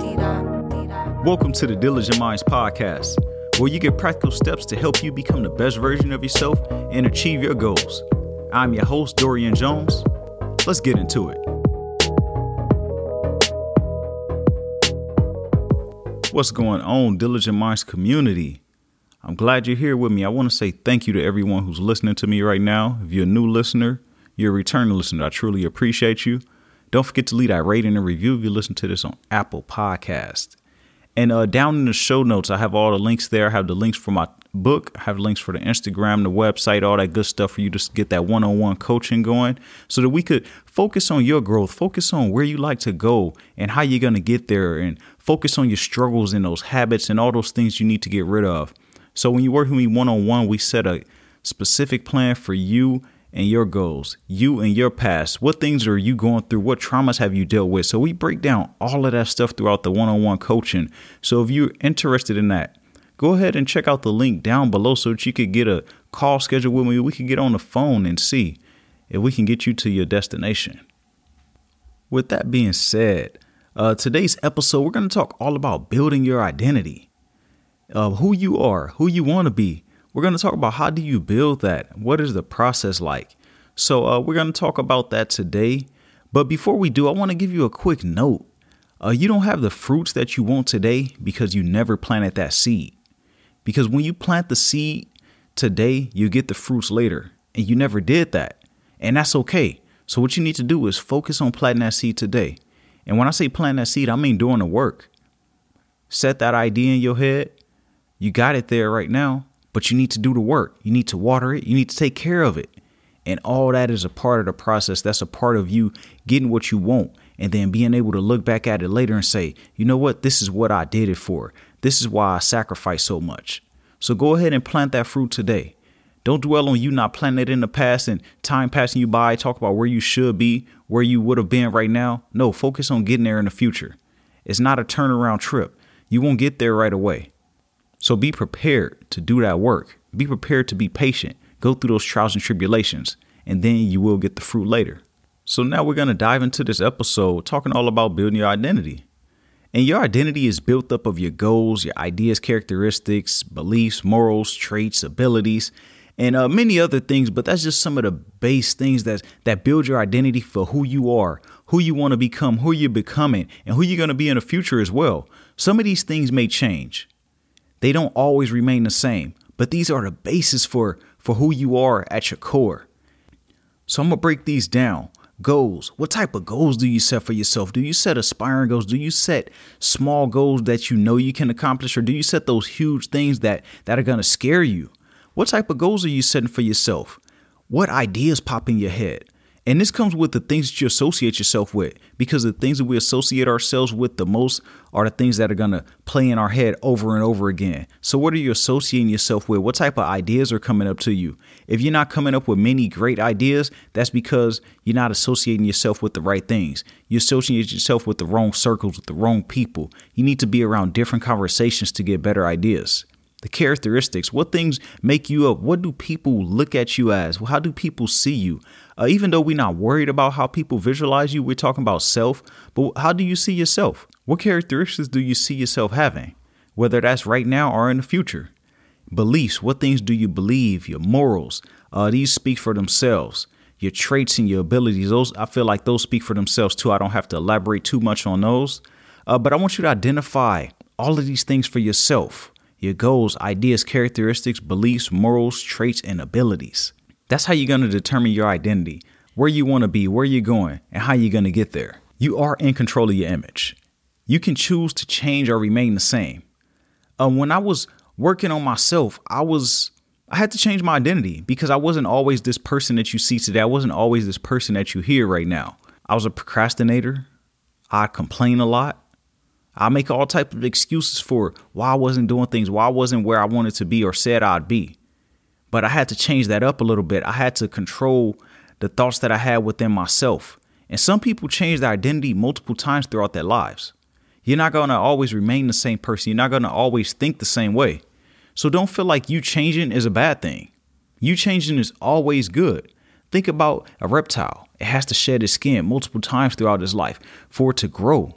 Welcome to the Diligent Minds podcast, where you get practical steps to help you become the best version of yourself and achieve your goals. I'm your host, Dorian Jones. Let's get into it. What's going on, Diligent Minds community? I'm glad you're here with me. I want to say thank you to everyone who's listening to me right now. If you're a new listener, you're a returning listener. I truly appreciate you. Don't forget to leave that rating and review if you listen to this on Apple Podcast. And uh, down in the show notes, I have all the links there. I have the links for my book, I have links for the Instagram, the website, all that good stuff for you to get that one on one coaching going so that we could focus on your growth, focus on where you like to go and how you're going to get there, and focus on your struggles and those habits and all those things you need to get rid of. So when you work with me one on one, we set a specific plan for you and your goals, you and your past. What things are you going through? What traumas have you dealt with? So we break down all of that stuff throughout the one on one coaching. So if you're interested in that, go ahead and check out the link down below so that you could get a call schedule with me. We could get on the phone and see if we can get you to your destination. With that being said, uh, today's episode, we're going to talk all about building your identity, uh, who you are, who you want to be, we're going to talk about how do you build that? What is the process like? So uh, we're going to talk about that today. But before we do, I want to give you a quick note. Uh, you don't have the fruits that you want today because you never planted that seed. Because when you plant the seed today, you get the fruits later. And you never did that. And that's okay. So what you need to do is focus on planting that seed today. And when I say plant that seed, I mean doing the work. Set that idea in your head. You got it there right now but you need to do the work. You need to water it. You need to take care of it. And all that is a part of the process. That's a part of you getting what you want and then being able to look back at it later and say, you know what? This is what I did it for. This is why I sacrificed so much. So go ahead and plant that fruit today. Don't dwell on you not planting it in the past and time passing you by. Talk about where you should be, where you would have been right now. No, focus on getting there in the future. It's not a turnaround trip. You won't get there right away. So be prepared to do that work. Be prepared to be patient. Go through those trials and tribulations, and then you will get the fruit later. So now we're going to dive into this episode talking all about building your identity. And your identity is built up of your goals, your ideas, characteristics, beliefs, morals, traits, abilities, and uh, many other things. But that's just some of the base things that that build your identity for who you are, who you want to become, who you're becoming, and who you're going to be in the future as well. Some of these things may change. They don't always remain the same, but these are the basis for, for who you are at your core. So I'm gonna break these down. Goals. What type of goals do you set for yourself? Do you set aspiring goals? Do you set small goals that you know you can accomplish? Or do you set those huge things that, that are gonna scare you? What type of goals are you setting for yourself? What ideas pop in your head? And this comes with the things that you associate yourself with because the things that we associate ourselves with the most are the things that are going to play in our head over and over again. So, what are you associating yourself with? What type of ideas are coming up to you? If you're not coming up with many great ideas, that's because you're not associating yourself with the right things. You associate yourself with the wrong circles, with the wrong people. You need to be around different conversations to get better ideas the characteristics what things make you up what do people look at you as how do people see you? Uh, even though we're not worried about how people visualize you we're talking about self but how do you see yourself? What characteristics do you see yourself having whether that's right now or in the future? Beliefs what things do you believe your morals? Uh, these speak for themselves. Your traits and your abilities those i feel like those speak for themselves too i don't have to elaborate too much on those. Uh, but i want you to identify all of these things for yourself your goals, ideas, characteristics, beliefs, morals, traits, and abilities. That's how you're going to determine your identity, where you want to be, where you're going, and how you're going to get there. You are in control of your image. You can choose to change or remain the same. Um, when I was working on myself, I was I had to change my identity because I wasn't always this person that you see today. I wasn't always this person that you hear right now. I was a procrastinator. I complain a lot. I make all type of excuses for why I wasn't doing things, why I wasn't where I wanted to be or said I'd be. But I had to change that up a little bit. I had to control the thoughts that I had within myself. And some people change their identity multiple times throughout their lives. You're not going to always remain the same person. You're not going to always think the same way. So don't feel like you changing is a bad thing. You changing is always good. Think about a reptile. It has to shed its skin multiple times throughout its life for it to grow.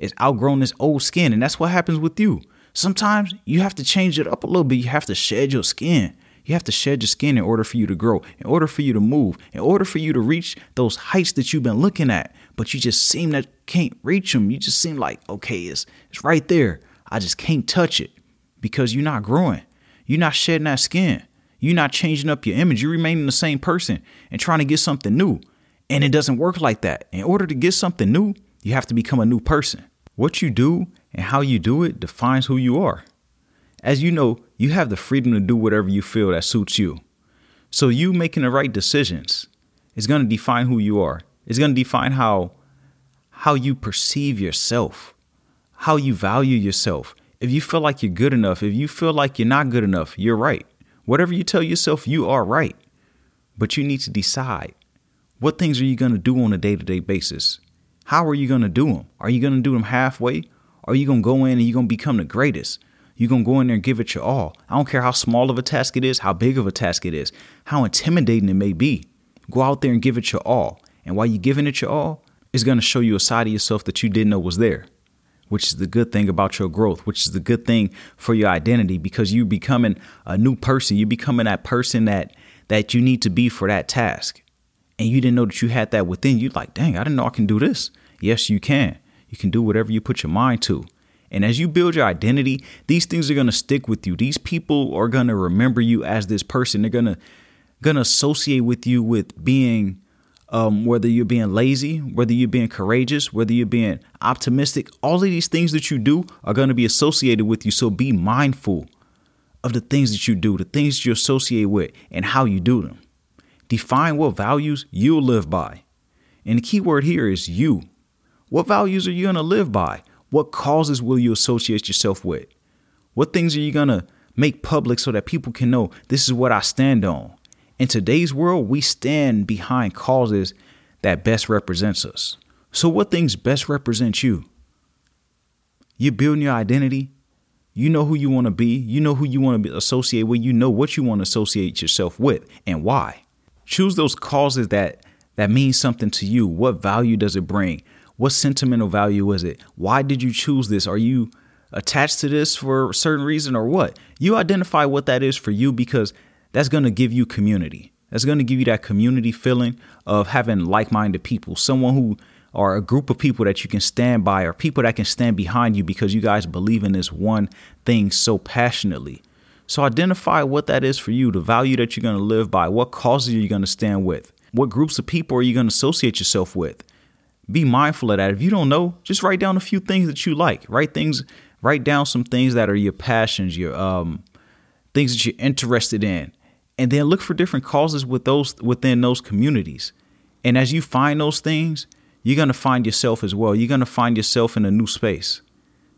It's outgrown this old skin. And that's what happens with you. Sometimes you have to change it up a little bit. You have to shed your skin. You have to shed your skin in order for you to grow, in order for you to move, in order for you to reach those heights that you've been looking at, but you just seem that can't reach them. You just seem like, okay, it's it's right there. I just can't touch it because you're not growing. You're not shedding that skin. You're not changing up your image. You're remaining the same person and trying to get something new. And it doesn't work like that. In order to get something new, you have to become a new person. What you do and how you do it defines who you are. As you know, you have the freedom to do whatever you feel that suits you. So you making the right decisions is going to define who you are. It's going to define how how you perceive yourself, how you value yourself. If you feel like you're good enough, if you feel like you're not good enough, you're right. Whatever you tell yourself, you are right. But you need to decide what things are you going to do on a day-to-day basis? How are you going to do them? Are you going to do them halfway? Are you going to go in and you're going to become the greatest? You're going to go in there and give it your all. I don't care how small of a task it is, how big of a task it is, how intimidating it may be. Go out there and give it your all. And while you're giving it your all, it's going to show you a side of yourself that you didn't know was there, which is the good thing about your growth, which is the good thing for your identity because you're becoming a new person. You're becoming that person that that you need to be for that task. And you didn't know that you had that within you. Like, dang, I didn't know I can do this. Yes, you can. You can do whatever you put your mind to. And as you build your identity, these things are going to stick with you. These people are going to remember you as this person. They're going to going to associate with you with being um, whether you're being lazy, whether you're being courageous, whether you're being optimistic, all of these things that you do are going to be associated with you. So be mindful of the things that you do, the things you associate with, and how you do them. Define what values you'll live by. And the key word here is you. What values are you going to live by? What causes will you associate yourself with? What things are you going to make public so that people can know this is what I stand on? In today's world, we stand behind causes that best represents us. So what things best represent you? You're building your identity. You know who you want to be. You know who you want to associate with. You know what you want to associate yourself with and why. Choose those causes that that mean something to you. What value does it bring? What sentimental value is it? Why did you choose this? Are you attached to this for a certain reason or what? You identify what that is for you because that's going to give you community. That's going to give you that community feeling of having like minded people, someone who or a group of people that you can stand by or people that can stand behind you because you guys believe in this one thing so passionately. So identify what that is for you, the value that you're going to live by, what causes you're going to stand with, what groups of people are you going to associate yourself with be mindful of that. If you don't know, just write down a few things that you like. Write things, write down some things that are your passions, your um things that you're interested in. And then look for different causes with those within those communities. And as you find those things, you're gonna find yourself as well. You're gonna find yourself in a new space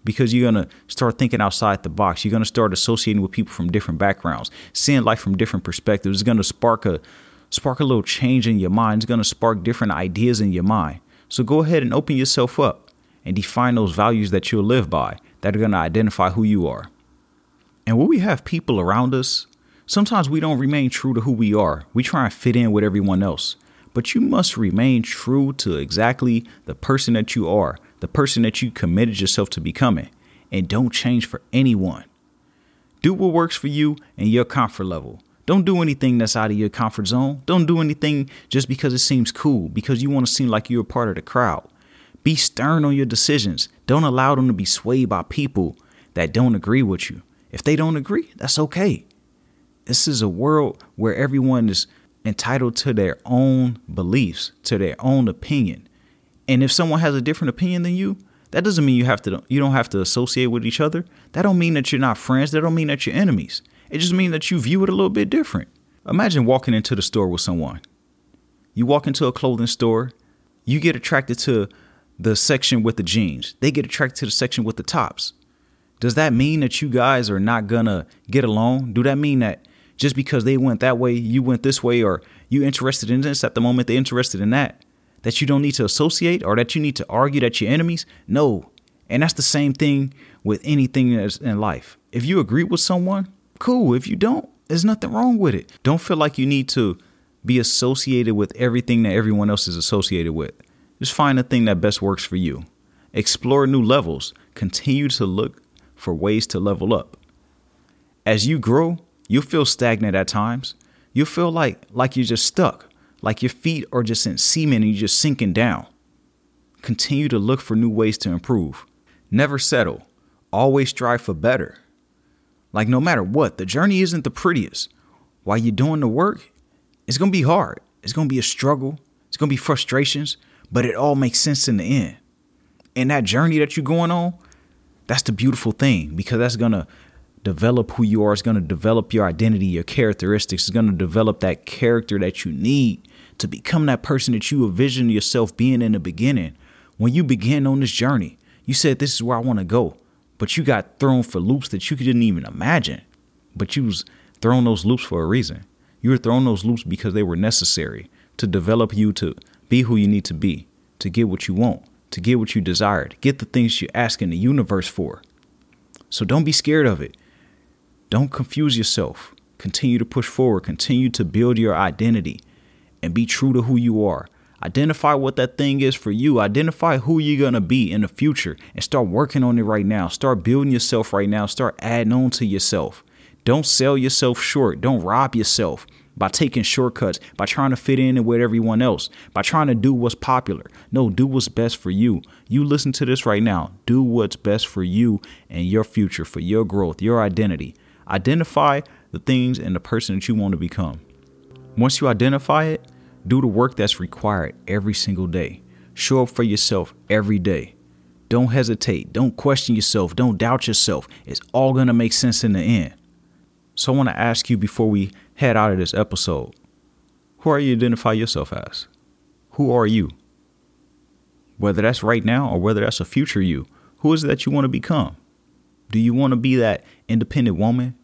because you're going to start thinking outside the box. You're going to start associating with people from different backgrounds, seeing life from different perspectives. It's going to spark a spark a little change in your mind. It's going to spark different ideas in your mind. So go ahead and open yourself up and define those values that you'll live by that are going to identify who you are. And when we have people around us, sometimes we don't remain true to who we are. We try and fit in with everyone else. But you must remain true to exactly the person that you are, the person that you committed yourself to becoming, and don't change for anyone. Do what works for you and your comfort level. Don't do anything that's out of your comfort zone. Don't do anything just because it seems cool, because you want to seem like you're a part of the crowd. Be stern on your decisions. Don't allow them to be swayed by people that don't agree with you. If they don't agree, that's okay. This is a world where everyone is entitled to their own beliefs, to their own opinion. And if someone has a different opinion than you, that doesn't mean you have to you don't have to associate with each other. That don't mean that you're not friends. That don't mean that you're enemies. It just means that you view it a little bit different. Imagine walking into the store with someone. You walk into a clothing store, you get attracted to the section with the jeans. They get attracted to the section with the tops. Does that mean that you guys are not gonna get along? Do that mean that just because they went that way, you went this way, or you interested in this at the moment they're interested in that, that you don't need to associate or that you need to argue that you're enemies? No. And that's the same thing with anything in life. If you agree with someone, cool. If you don't, there's nothing wrong with it. Don't feel like you need to be associated with everything that everyone else is associated with. Just find the thing that best works for you. explore new levels, continue to look for ways to level up. As you grow, you'll feel stagnant at times. You'll feel like like you're just stuck, like your feet are just in cement and you're just sinking down. Continue to look for new ways to improve. Never settle. Always strive for better. Like no matter what, the journey isn't the prettiest. While you're doing the work, it's to be hard. It's to be a struggle. It's to be frustrations, but it all makes sense in the end. And that journey that you're going on, that's the beautiful thing because that's to develop who you are. It's going to develop your identity, your characteristics. It's going to develop that character that you need to become that person that you envisioned yourself being in the beginning. When you began on this journey, you said, This is where I want to go. But you got thrown for loops that you didn't even imagine. But you was thrown those loops for a reason. You were thrown those loops because they were necessary to develop you to be who you need to be, to get what you want, to get what you desire, to get the things you're asking the universe for. So don't be scared of it. Don't confuse yourself. Continue to push forward. Continue to build your identity and be true to who you are. Identify what that thing is for you. Identify who you're going to be in the future and start working on it right now. Start building yourself right now. Start adding on to yourself. Don't sell yourself short. Don't rob yourself by taking shortcuts, by trying to fit in with everyone else, by trying to do what's popular. No, do what's best for you. You listen to this right now. Do what's best for you and your future, for your growth, your identity. Identify the things and the person that you want to become. Once you identify it, do the work that's required every single day. Show up for yourself every day. Don't hesitate. Don't question yourself. Don't doubt yourself. It's all going to make sense in the end. So I want to ask you before we head out of this episode who are you identify yourself as? Who are you? Whether that's right now or whether that's a future you, who is it that you want to become? Do you want to be that independent woman,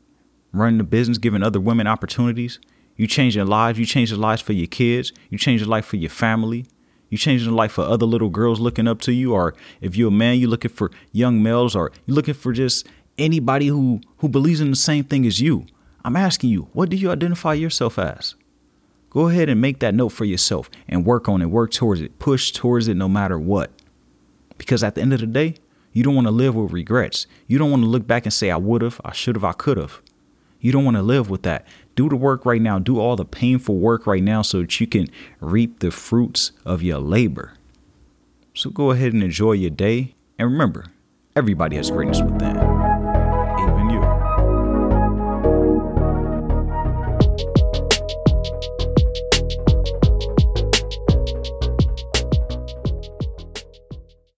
running the business, giving other women opportunities? You change your lives. You change the lives for your kids. You change the life for your family. You change the life for other little girls looking up to you. Or if you're a man, you're looking for young males or you're looking for just anybody who, who believes in the same thing as you. I'm asking you, what do you identify yourself as? Go ahead and make that note for yourself and work on it, work towards it, push towards it no matter what. Because at the end of the day, you don't want to live with regrets. You don't want to look back and say, I would have, I should have, I could have. You don't want to live with that. Do the work right now. Do all the painful work right now so that you can reap the fruits of your labor. So go ahead and enjoy your day. And remember, everybody has greatness within.